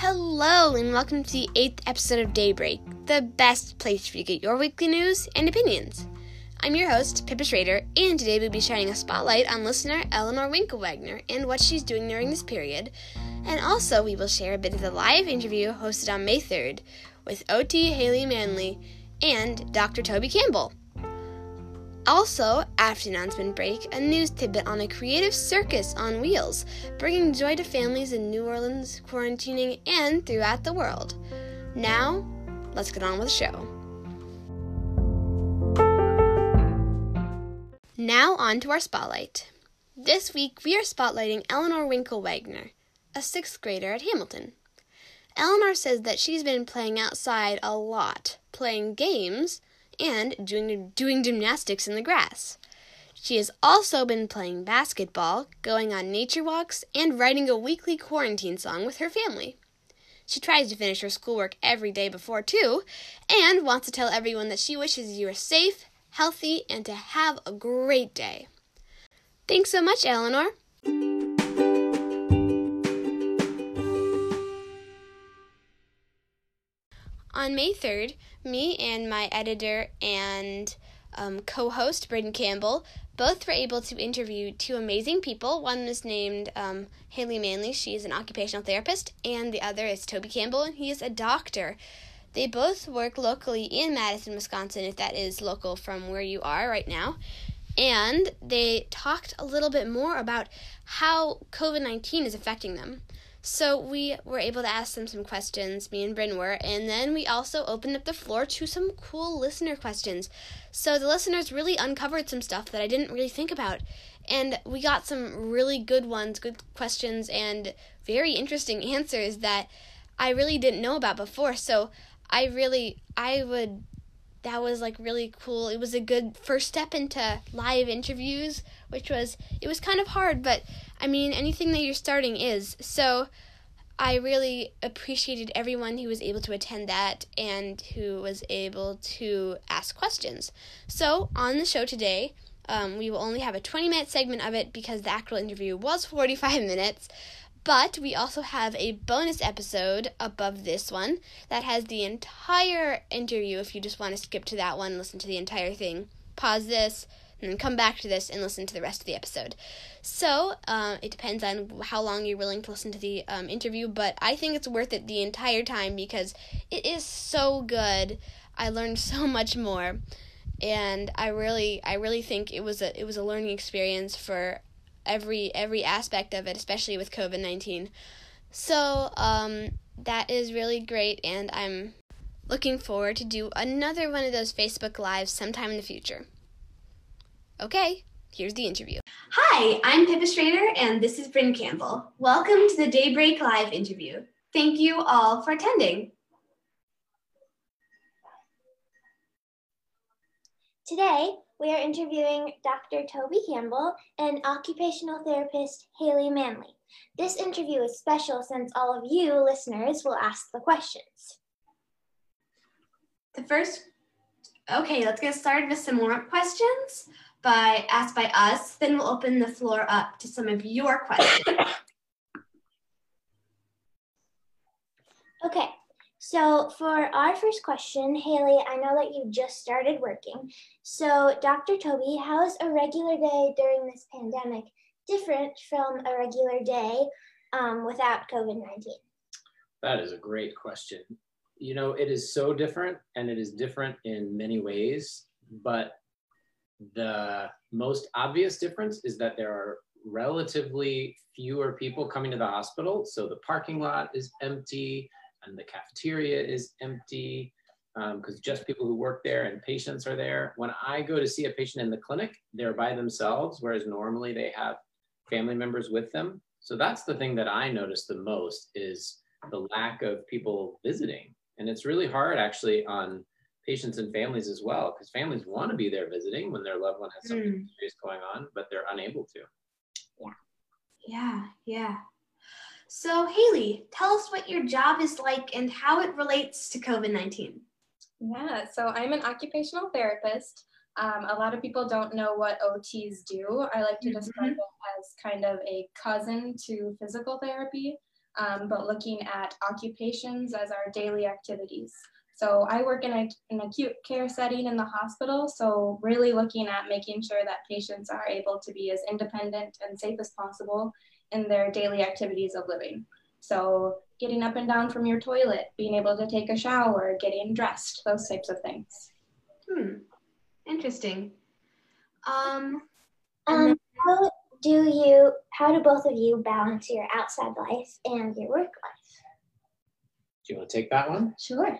Hello, and welcome to the eighth episode of Daybreak, the best place for you to get your weekly news and opinions. I'm your host, Pippa Schrader, and today we'll be shining a spotlight on listener Eleanor Winkelwagner and what she's doing during this period. And also, we will share a bit of the live interview hosted on May 3rd with OT Haley Manley and Dr. Toby Campbell. Also, after announcement break, a news tidbit on a creative circus on wheels, bringing joy to families in New Orleans, quarantining, and throughout the world. Now, let's get on with the show. Now, on to our spotlight. This week, we are spotlighting Eleanor Winkelwagner, a sixth grader at Hamilton. Eleanor says that she's been playing outside a lot, playing games, and doing, doing gymnastics in the grass. She has also been playing basketball, going on nature walks, and writing a weekly quarantine song with her family. She tries to finish her schoolwork every day before, too, and wants to tell everyone that she wishes you are safe, healthy, and to have a great day. Thanks so much, Eleanor. On May 3rd, me and my editor and um, co host, Braden Campbell, both were able to interview two amazing people. One is named um, Haley Manley, she is an occupational therapist, and the other is Toby Campbell, and he is a doctor. They both work locally in Madison, Wisconsin, if that is local from where you are right now. And they talked a little bit more about how COVID 19 is affecting them. So we were able to ask them some questions, me and Bryn were, and then we also opened up the floor to some cool listener questions. So the listeners really uncovered some stuff that I didn't really think about. And we got some really good ones, good questions, and very interesting answers that I really didn't know about before. So I really, I would, that was like really cool. It was a good first step into live interviews, which was, it was kind of hard, but I mean, anything that you're starting is. So I really appreciated everyone who was able to attend that and who was able to ask questions. So, on the show today, um, we will only have a 20 minute segment of it because the actual interview was 45 minutes. But we also have a bonus episode above this one that has the entire interview. If you just want to skip to that one, listen to the entire thing, pause this, and then come back to this and listen to the rest of the episode. So uh, it depends on how long you're willing to listen to the um, interview, but I think it's worth it the entire time because it is so good. I learned so much more, and I really, I really think it was a it was a learning experience for every every aspect of it, especially with COVID nineteen. So um, that is really great, and I'm looking forward to do another one of those Facebook lives sometime in the future. Okay, here's the interview. Hi, I'm Pippa Schrader, and this is Bryn Campbell. Welcome to the Daybreak Live interview. Thank you all for attending. Today, we are interviewing Dr. Toby Campbell and occupational therapist Haley Manley. This interview is special since all of you listeners will ask the questions. The first, okay, let's get started with some warm-up questions by asked by us. Then we'll open the floor up to some of your questions. Okay, so for our first question, Haley, I know that you just started working. So, Dr. Toby, how is a regular day during this pandemic different from a regular day um, without COVID 19? That is a great question. You know, it is so different and it is different in many ways, but the most obvious difference is that there are relatively fewer people coming to the hospital. So the parking lot is empty and the cafeteria is empty because um, just people who work there and patients are there. When I go to see a patient in the clinic, they're by themselves, whereas normally they have family members with them. So that's the thing that I notice the most is the lack of people visiting. And it's really hard actually on patients and families as well, because families want to be there visiting when their loved one has something mm. serious going on, but they're unable to. Yeah. Yeah, yeah. So, Haley, tell us what your job is like and how it relates to COVID 19. Yeah, so I'm an occupational therapist. Um, a lot of people don't know what OTs do. I like to describe mm-hmm. it as kind of a cousin to physical therapy. um, but looking at occupations as our daily activities. So I work in a, an acute care setting in the hospital, so really looking at making sure that patients are able to be as independent and safe as possible in their daily activities of living. So getting up and down from your toilet, being able to take a shower, getting dressed, those types of things. Hmm. Interesting. Um, Um, how do you, how do both of you balance your outside life and your work life? Do you want to take that one? Sure.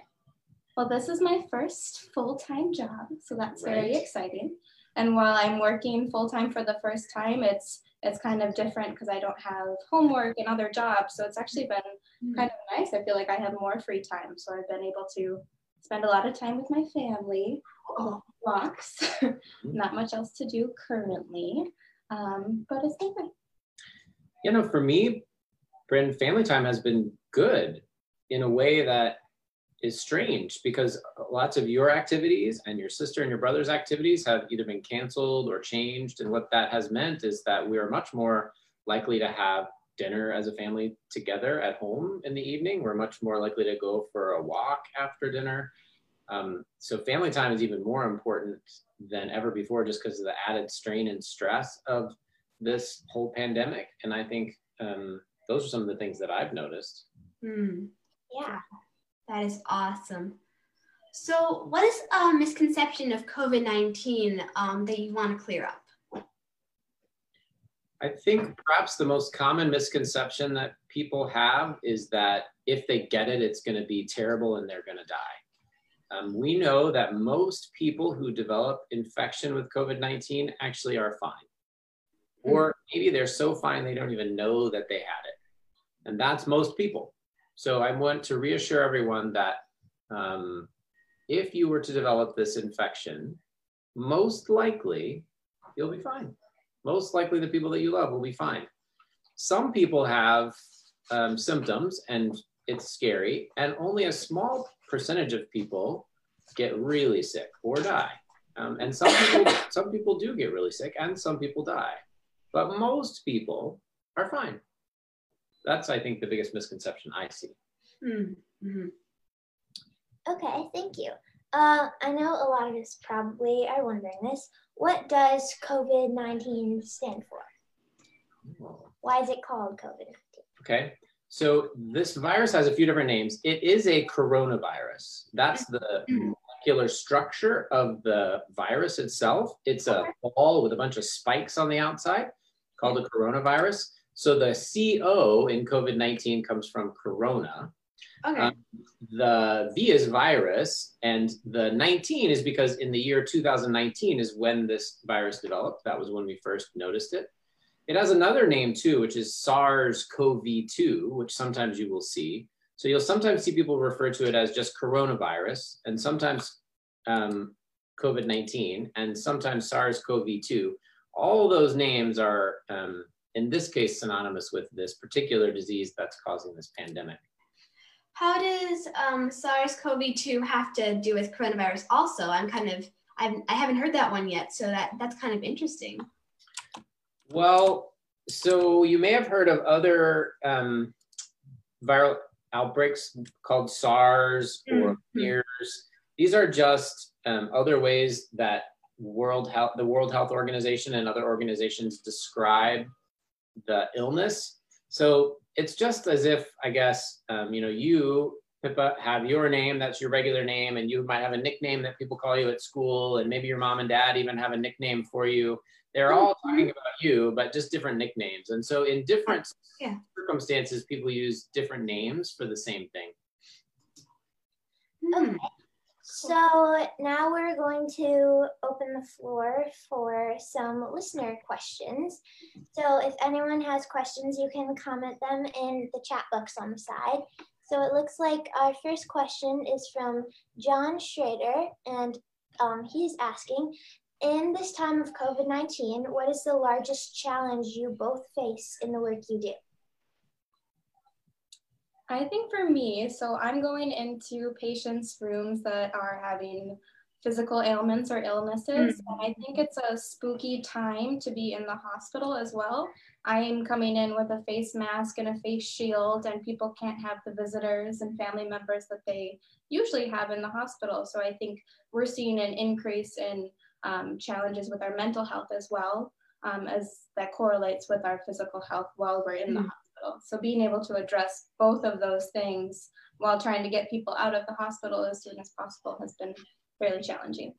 Well, this is my first full time job, so that's very exciting. And while I'm working full time for the first time, it's it's kind of different because I don't have homework and other jobs. So it's actually been kind of nice. I feel like I have more free time, so I've been able to spend a lot of time with my family, Oh. walks. Not much else to do currently, um, but it's been great. You know, for me, Brandon, family time has been good in a way that is strange because lots of your activities and your sister and your brother's activities have either been canceled or changed. And what that has meant is that we are much more likely to have dinner as a family together at home in the evening. We're much more likely to go for a walk after dinner. Um, so family time is even more important than ever before just because of the added strain and stress of this whole pandemic. And I think um, those are some of the things that I've noticed. Hmm. Yeah. That is awesome. So, what is a misconception of COVID 19 um, that you want to clear up? I think perhaps the most common misconception that people have is that if they get it, it's going to be terrible and they're going to die. Um, we know that most people who develop infection with COVID 19 actually are fine. Or maybe they're so fine they don't even know that they had it. And that's most people. So I want to reassure everyone that um, if you were to develop this infection, most likely you'll be fine most likely the people that you love will be fine. Some people have um, symptoms and it's scary, and only a small percentage of people get really sick or die. Um, and some people, some people do get really sick, and some people die. But most people are fine. That's, I think, the biggest misconception I see. Hmm. mhm. Okay, thank you. Uh, I know a lot of us probably are wondering this. What does COVID 19 stand for? Why is it called COVID 19? Okay. So this virus has a few different names. It is a coronavirus. That's the molecular structure of the virus itself. It's a ball with a bunch of spikes on the outside called a coronavirus. So the CO in COVID 19 comes from corona. Okay. Um, the V is virus, and the 19 is because in the year 2019 is when this virus developed. That was when we first noticed it. It has another name too, which is SARS CoV 2, which sometimes you will see. So you'll sometimes see people refer to it as just coronavirus, and sometimes um, COVID 19, and sometimes SARS CoV 2. All those names are, um, in this case, synonymous with this particular disease that's causing this pandemic. How does um, SARS-CoV-2 have to do with coronavirus? Also, I'm kind of I've, I haven't heard that one yet, so that that's kind of interesting. Well, so you may have heard of other um, viral outbreaks called SARS or Mhm. MERS. These are just um, other ways that World Health, the World Health Organization, and other organizations describe the illness. So it's just as if, I guess, um, you know, you Pippa have your name, that's your regular name, and you might have a nickname that people call you at school, and maybe your mom and dad even have a nickname for you. They're all talking about you, but just different nicknames. And so, in different Yeah. circumstances, people use different names for the same thing. Hmm. So now we're going to open the floor for some listener questions. So if anyone has questions, you can comment them in the chat box on the side. So it looks like our first question is from John Schrader, and um, he's asking, in this time of COVID-19, what is the largest challenge you both face in the work you do? I think for me, so I'm going into patients' rooms that are having physical ailments or illnesses. Mm-hmm. And I think it's a spooky time to be in the hospital as well. I'm coming in with a face mask and a face shield, and people can't have the visitors and family members that they usually have in the hospital. So I think we're seeing an increase in um, challenges with our mental health as well, um, as that correlates with our physical health while we're in mm-hmm. the hospital. So being able to address both of those things while trying to get people out of the hospital as soon as possible has been fairly challenging.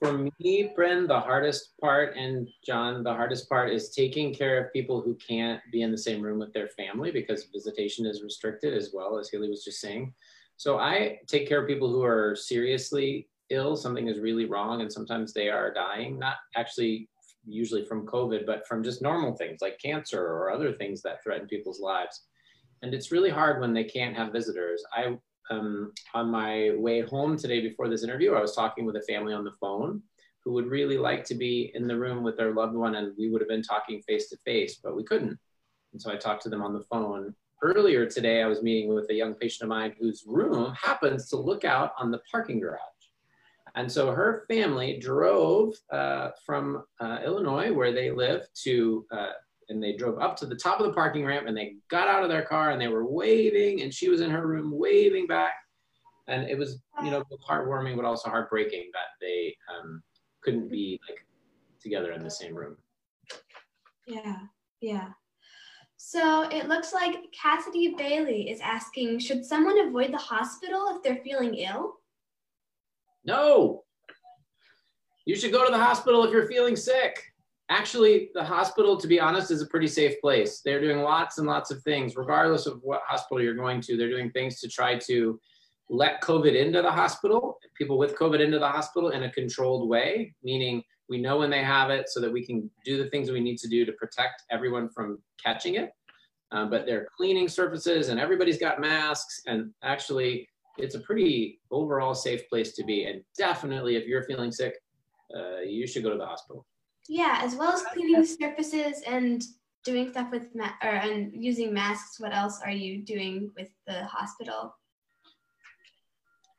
For me, Bryn, the hardest part, and John, the hardest part is taking care of people who can't be in the same room with their family because visitation is restricted as well, as Haley was just saying. So I take care of people who are seriously ill, something is really wrong, and sometimes they are dying, not actually usually from COVID, but from just normal things like cancer or other things that threaten people's lives. And it's really hard when they can't have visitors. I um, on my way home today before this interview, I was talking with a family on the phone who would really like to be in the room with their loved one, and we would have been talking face to face, but we couldn't. And so I talked to them on the phone. Earlier today, I was meeting with a young patient of mine whose room happens to look out on the parking garage. And so her family drove uh, from uh, Illinois, where they live, to uh, and they drove up to the top of the parking ramp and they got out of their car and they were waving and she was in her room waving back. And it was you know heartwarming but also heartbreaking that they um, couldn't be like together in the same room. Yeah yeah. So it looks like cassidy bailey is asking should someone avoid the hospital if they're feeling ill no. You should go to the hospital if you're feeling sick. Actually the hospital to be honest is a pretty safe place. They're doing lots and lots of things regardless of what hospital you're going to. They're doing things to try to let covid into the hospital people with covid into the hospital in a controlled way meaning we know when they have it so that we can do the things we need to do to protect everyone from catching it. Um, but they're cleaning surfaces and everybody's got masks. And actually it's a pretty overall safe place to be. And definitely if you're feeling sick uh, you should go to the hospital. Yeah, as well as cleaning surfaces and doing stuff with ma- or and using masks. What else are you doing with the hospital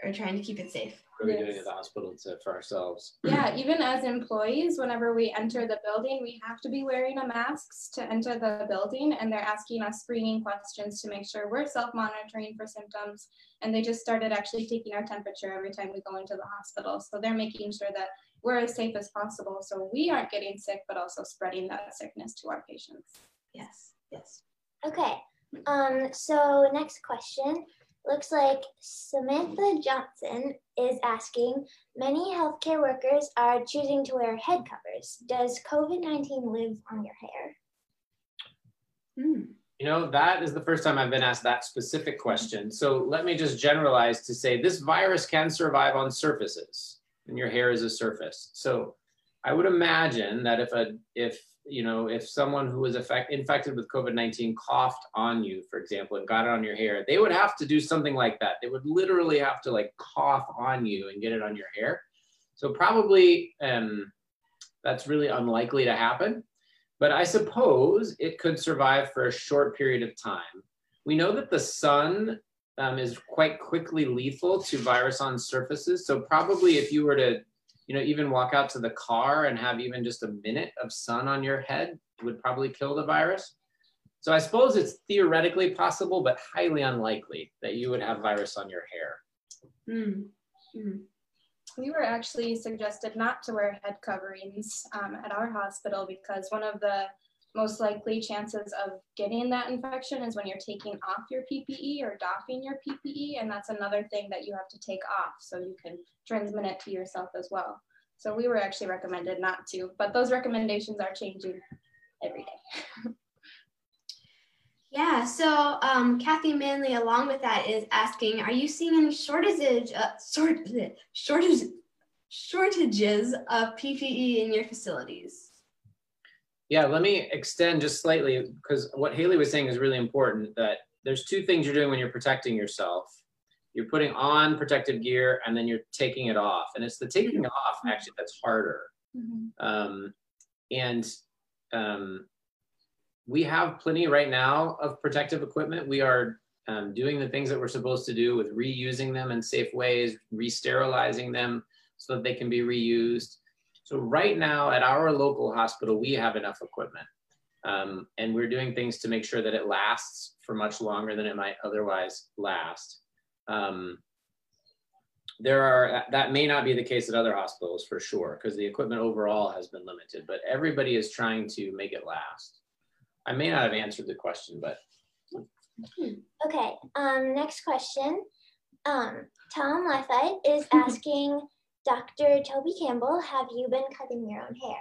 or trying to keep it safe? What are we doing at the hospital to, for ourselves? Yeah, even as employees, whenever we enter the building, we have to be wearing a masks to enter the building, and they're asking us screening questions to make sure we're self-monitoring for symptoms. And they just started actually taking our temperature every time we go into the hospital, so they're making sure that we're as safe as possible so we aren't getting sick, but also spreading that sickness to our patients. Yes, yes. Okay, um, so next question. Looks like Samantha Johnson is asking Many healthcare workers are choosing to wear head covers. Does COVID 19 live on your hair? Hmm. You know, that is the first time I've been asked that specific question. So let me just generalize to say this virus can survive on surfaces and your hair is a surface. So I would imagine that if a if you know if someone who was affect, infected with COVID-19 coughed on you, for example, and got it on your hair, they would have to do something like that. They would literally have to like cough on you and get it on your hair. So probably um, that's really unlikely to happen. But I suppose it could survive for a short period of time. We know that the sun um, is quite quickly lethal to virus on surfaces. So probably if you were to, you know, even walk out to the car and have even just a minute of sun on your head would probably kill the virus. So I suppose it's theoretically possible, but highly unlikely that you would have virus on your hair. Mm. Mm. We were actually suggested not to wear head coverings um, at our hospital because one of the most likely chances of getting that infection is when you're taking off your PPE or doffing your PPE, and that's another thing that you have to take off so you can transmit it to yourself as well. So we were actually recommended not to, but those recommendations are changing every day. yeah, so um, Kathy Manley, along with that, is asking, are you seeing any shortages, uh, short, shortages, shortages of PPE in your facilities? Yeah, let me extend just slightly because what Haley was saying is really important that there's two things you're doing when you're protecting yourself. You're putting on protective gear and then you're taking it off. And it's the taking off actually that's harder. Mm-hmm. Um, and um, we have plenty right now of protective equipment. We are um, doing the things that we're supposed to do with reusing them in safe ways, re-sterilizing them so that they can be reused. So right now at our local hospital, we have enough equipment. Um, and we're doing things to make sure that it lasts for much longer than it might otherwise last. Um, there are, that may not be the case at other hospitals for sure, because the equipment overall has been limited, but everybody is trying to make it last. I may not have answered the question, but. Okay, um, next question. Um, Tom Lafayette is asking Dr. Toby Campbell, have you been cutting your own hair?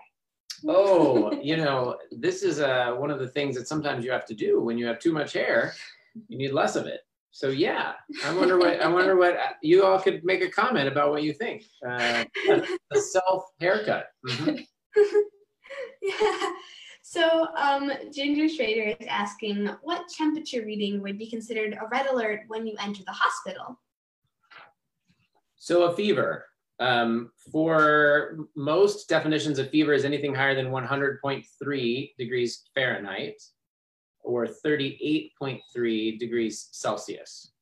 Oh, you know, this is uh, one of the things that sometimes you have to do when you have too much hair. You need less of it. So yeah, I wonder what I wonder what you all could make a comment about what you think. Uh, a self haircut. Mm-hmm. yeah. So um, Ginger Schrader is asking, what temperature reading would be considered a red alert when you enter the hospital? So a fever. Um, for most definitions of fever is anything higher than 100.3 degrees Fahrenheit or 38.3 degrees Celsius.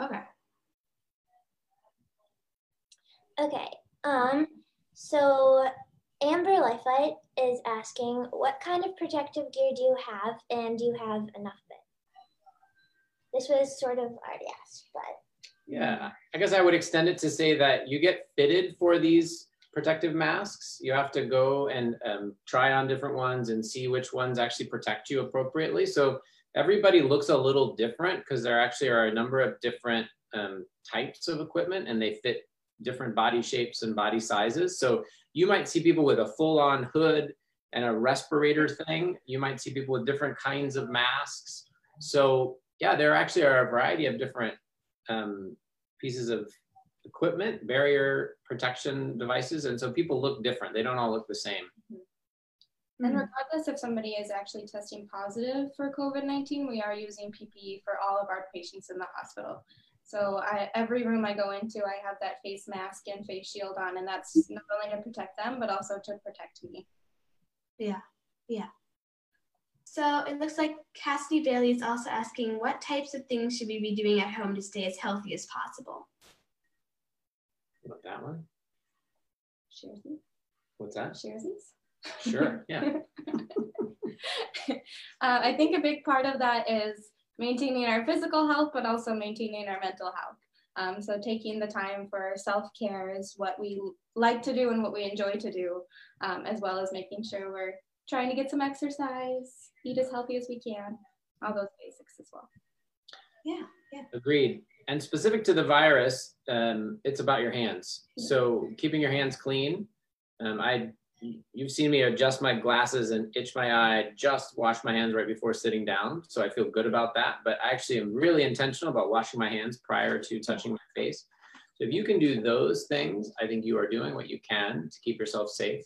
Okay. Okay. Um, so Amber Lifelight is asking, what kind of protective gear do you have and do you have enough of it? This was sort of already asked, but. Yeah, I guess I would extend it to say that you get fitted for these protective masks. You have to go and um, try on different ones and see which ones actually protect you appropriately. So everybody looks a little different because there actually are a number of different um, types of equipment and they fit different body shapes and body sizes. So you might see people with a full on hood and a respirator thing. You might see people with different kinds of masks. So yeah, there actually are a variety of different um, pieces of equipment, barrier protection devices. And so people look different. They don't all look the same. And regardless if somebody is actually testing positive for COVID-19, we are using PPE for all of our patients in the hospital. So I, every room I go into, I have that face mask and face shield on, and that's not only to protect them, but also to protect me. Yeah, yeah. So it looks like Cassidy Bailey is also asking, what types of things should we be doing at home to stay as healthy as possible? What that one? Sharesies. What's that? Sharesies. Sure, yeah. uh, I think a big part of that is maintaining our physical health, but also maintaining our mental health. Um, so taking the time for self-care is what we like to do and what we enjoy to do, um, as well as making sure we're trying to get some exercise, eat as healthy as we can, all those basics as well. Yeah, yeah. Agreed. And specific to the virus, um, it's about your hands. So keeping your hands clean. Um, I you've seen me adjust my glasses and itch my eye, just wash my hands right before sitting down. So I feel good about that. But I actually am really intentional about washing my hands prior to touching my face. So if you can do those things, I think you are doing what you can to keep yourself safe.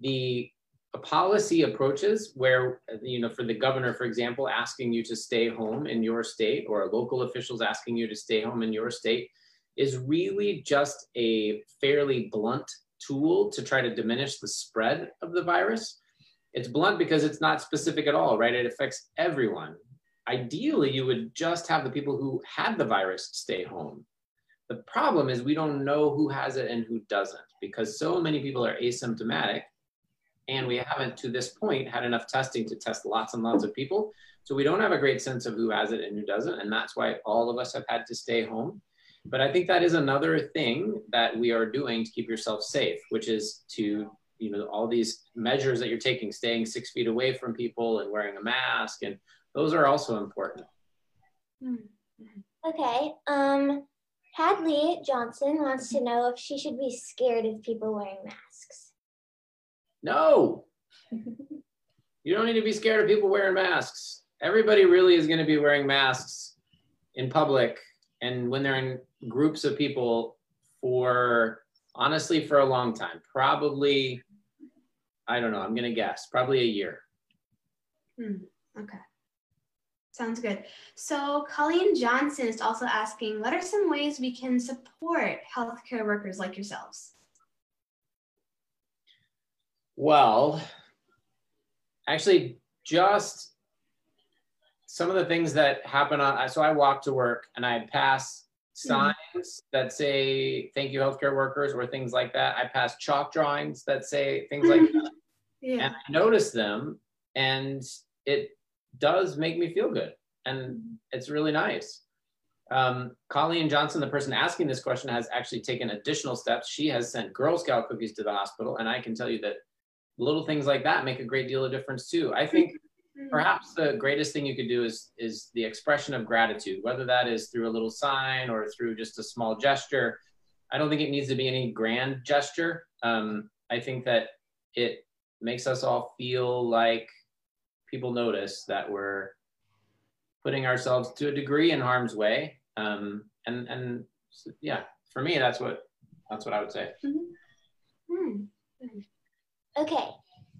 The policy approaches where, you know, for the governor, for example, asking you to stay home in your state or local officials asking you to stay home in your state is really just a fairly blunt tool to try to diminish the spread of the virus. It's blunt because it's not specific at all, right? It affects everyone. Ideally, you would just have the people who had the virus stay home. The problem is we don't know who has it and who doesn't because so many people are asymptomatic and we haven't to this point had enough testing to test lots and lots of people. So we don't have a great sense of who has it and who doesn't. And that's why all of us have had to stay home. But I think that is another thing that we are doing to keep yourself safe, which is to, you know, all these measures that you're taking, staying six feet away from people and wearing a mask, and those are also important. Okay. Um, Hadley Johnson wants to know if she should be scared of people wearing masks. No. you don't need to be scared of people wearing masks. Everybody really is going to be wearing masks in public and when they're in groups of people for honestly for a long time probably i don't know i'm gonna guess probably a year Hmm, okay. Sounds good. So Colleen Johnson is also asking, what are some ways we can support healthcare workers like yourselves? Well actually just some of the things that happen on so I walk to work and I pass signs mm-hmm. that say thank you healthcare workers or things like that. I pass chalk drawings that say things like that. Yeah. And I notice them and it does make me feel good and it's really nice. Um, Colleen Johnson, the person asking this question, has actually taken additional steps. She has sent Girl Scout cookies to the hospital, and I can tell you that little things like that make a great deal of difference too. I think mm-hmm. perhaps the greatest thing you could do is is the expression of gratitude, whether that is through a little sign or through just a small gesture. I don't think it needs to be any grand gesture. Um, I think that it makes us all feel like people notice that we're putting ourselves to a degree in harm's way. Um, and and yeah, for me, that's what that's what I would say. Mm-hmm. Hmm. Okay,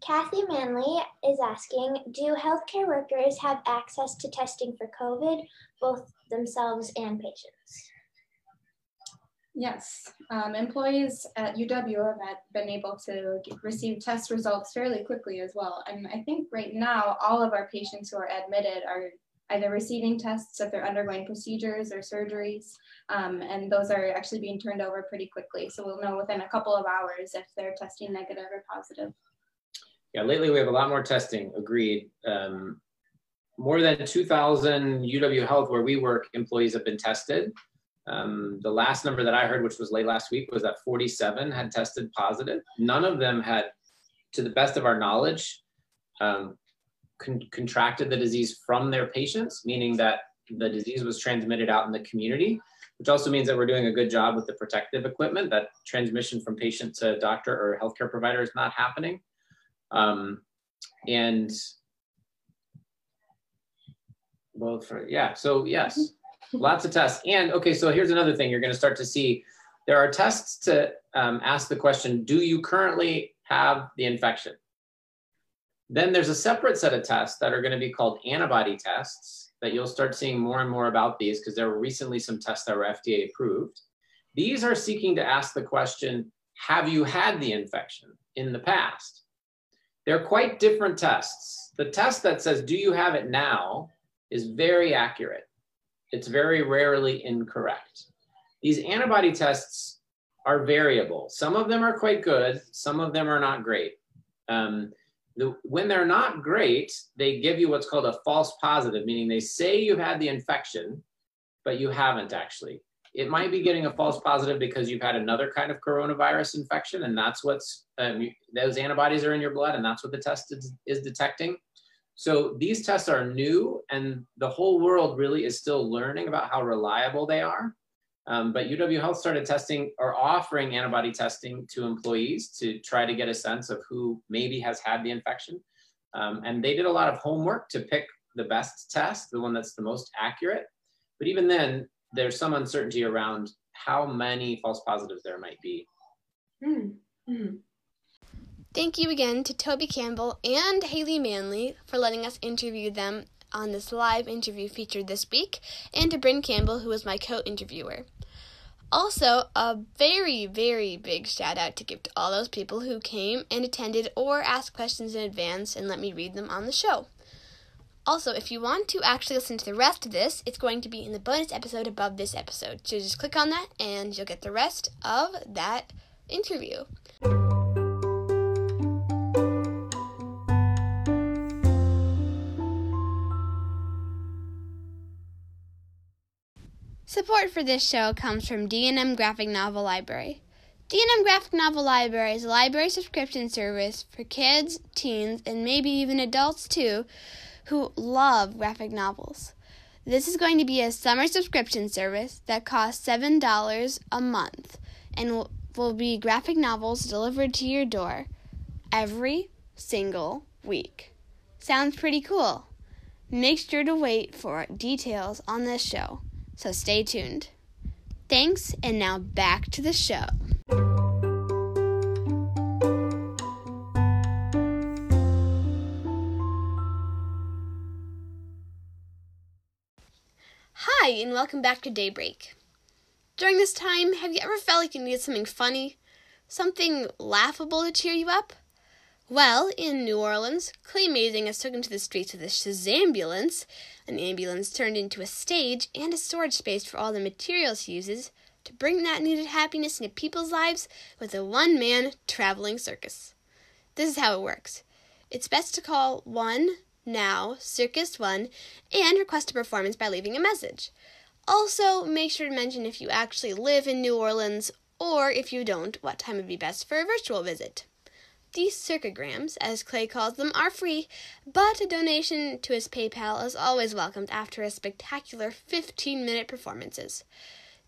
Kathy Manley is asking Do healthcare workers have access to testing for COVID, both themselves and patients? Yes, um, employees at UW have been able to receive test results fairly quickly as well. And I think right now, all of our patients who are admitted are either receiving tests if they're undergoing procedures or surgeries, um, and those are actually being turned over pretty quickly. So we'll know within a couple of hours if they're testing negative or positive. Yeah, lately we have a lot more testing, agreed. Um, more than 2,000 UW Health, where we work, employees have been tested. Um, the last number that I heard, which was late last week, was that 47 had tested positive. None of them had, to the best of our knowledge, um, con- contracted the disease from their patients, meaning that the disease was transmitted out in the community, which also means that we're doing a good job with the protective equipment, that transmission from patient to doctor or healthcare provider is not happening. Um, and well, for, yeah, so yes, lots of tests. And okay, so here's another thing you're going to start to see. There are tests to um, ask the question, do you currently have the infection? Then there's a separate set of tests that are going to be called antibody tests that you'll start seeing more and more about these because there were recently some tests that were FDA approved. These are seeking to ask the question, have you had the infection in the past? They're quite different tests. The test that says, do you have it now is very accurate. It's very rarely incorrect. These antibody tests are variable. Some of them are quite good. Some of them are not great. Um, the, when they're not great, they give you what's called a false positive, meaning they say you've had the infection, but you haven't actually. It might be getting a false positive because you've had another kind of coronavirus infection, and that's what's um, those antibodies are in your blood, and that's what the test is, is detecting. So these tests are new, and the whole world really is still learning about how reliable they are. Um, but UW Health started testing or offering antibody testing to employees to try to get a sense of who maybe has had the infection. Um, and they did a lot of homework to pick the best test, the one that's the most accurate. But even then, there's some uncertainty around how many false positives there might be. Mm. Mm. Thank you again to Toby Campbell and Haley Manley for letting us interview them on this live interview featured this week, and to Bryn Campbell, who was my co interviewer. Also, a very, very big shout out to give to all those people who came and attended or asked questions in advance and let me read them on the show. Also, if you want to actually listen to the rest of this, it's going to be in the bonus episode above this episode. So just click on that and you'll get the rest of that interview. Support for this show comes from D&M Graphic Novel Library. D&M Graphic Novel Library is a library subscription service for kids, teens, and maybe even adults too who love graphic novels. This is going to be a summer subscription service that costs $7 a month and will, be graphic novels delivered to your door every single week. Sounds pretty cool. Make sure to wait for details on this show so stay tuned. Thanks, and now back to the show. Hi, and welcome back to Daybreak. During this time, have you ever felt like you needed something funny, something laughable to cheer you up? Well, in New Orleans, Clay Mazing has taken to the streets with a Shazambulance, an ambulance turned into a stage and a storage space for all the materials he uses to bring that needed happiness into people's lives with a one man traveling circus. This is how it works it's best to call 1 now, Circus 1, and request a performance by leaving a message. Also, make sure to mention if you actually live in New Orleans or if you don't, what time would be best for a virtual visit. These circograms, as Clay calls them, are free, but a donation to his PayPal is always welcomed after a spectacular 15 minute performances.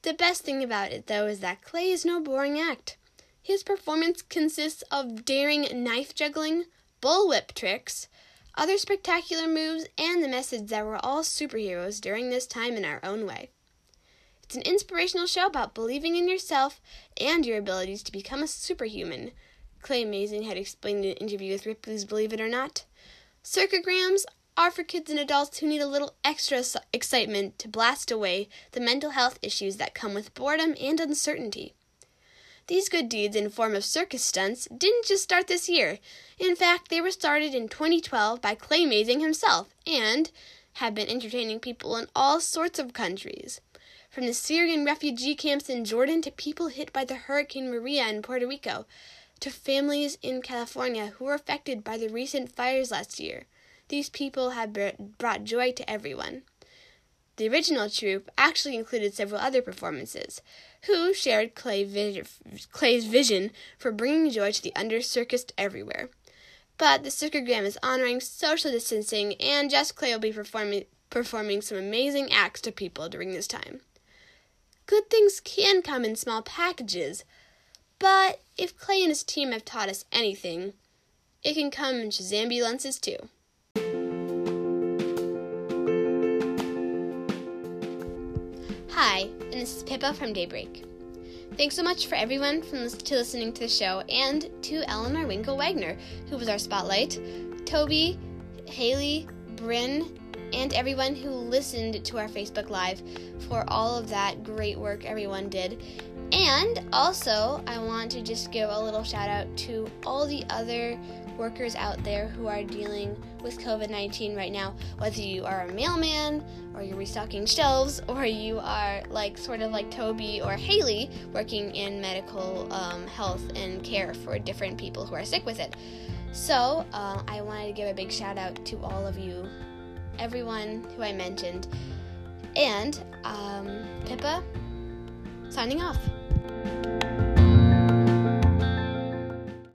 The best thing about it, though, is that Clay is no boring act. His performance consists of daring knife juggling, bullwhip tricks, other spectacular moves, and the message that we're all superheroes during this time in our own way. It's an inspirational show about believing in yourself and your abilities to become a superhuman. Clay Mazing had explained in an interview with Ripley's Believe It or Not. Circograms are for kids and adults who need a little extra excitement to blast away the mental health issues that come with boredom and uncertainty. These good deeds in form of circus stunts didn't just start this year. In fact, they were started in 2012 by Clay Mazing himself and have been entertaining people in all sorts of countries. From the Syrian refugee camps in Jordan to people hit by the Hurricane Maria in Puerto Rico, to families in California who were affected by the recent fires last year. These people have brought joy to everyone. The original troupe actually included several other performances, who shared Clay Clay's vision for bringing joy to the under circused everywhere. But the circogram is honoring social distancing, and Jess Clay will be performing, performing some amazing acts to people during this time. Good things can come in small packages, but if Clay and his team have taught us anything, it can come in Shazambulances too. Hi, and this is Pippa from Daybreak. Thanks so much for everyone from to listening to the show and to Eleanor Winkle Wagner, who was our spotlight, Toby, Haley, Bryn, and everyone who listened to our Facebook Live for all of that great work everyone did. And also, I want to just give a little shout out to all the other workers out there who are dealing with COVID 19 right now, whether you are a mailman or you're restocking shelves or you are like sort of like Toby or Haley working in medical um, health and care for different people who are sick with it. So, uh, I wanted to give a big shout out to all of you, everyone who I mentioned. And um, Pippa, signing off.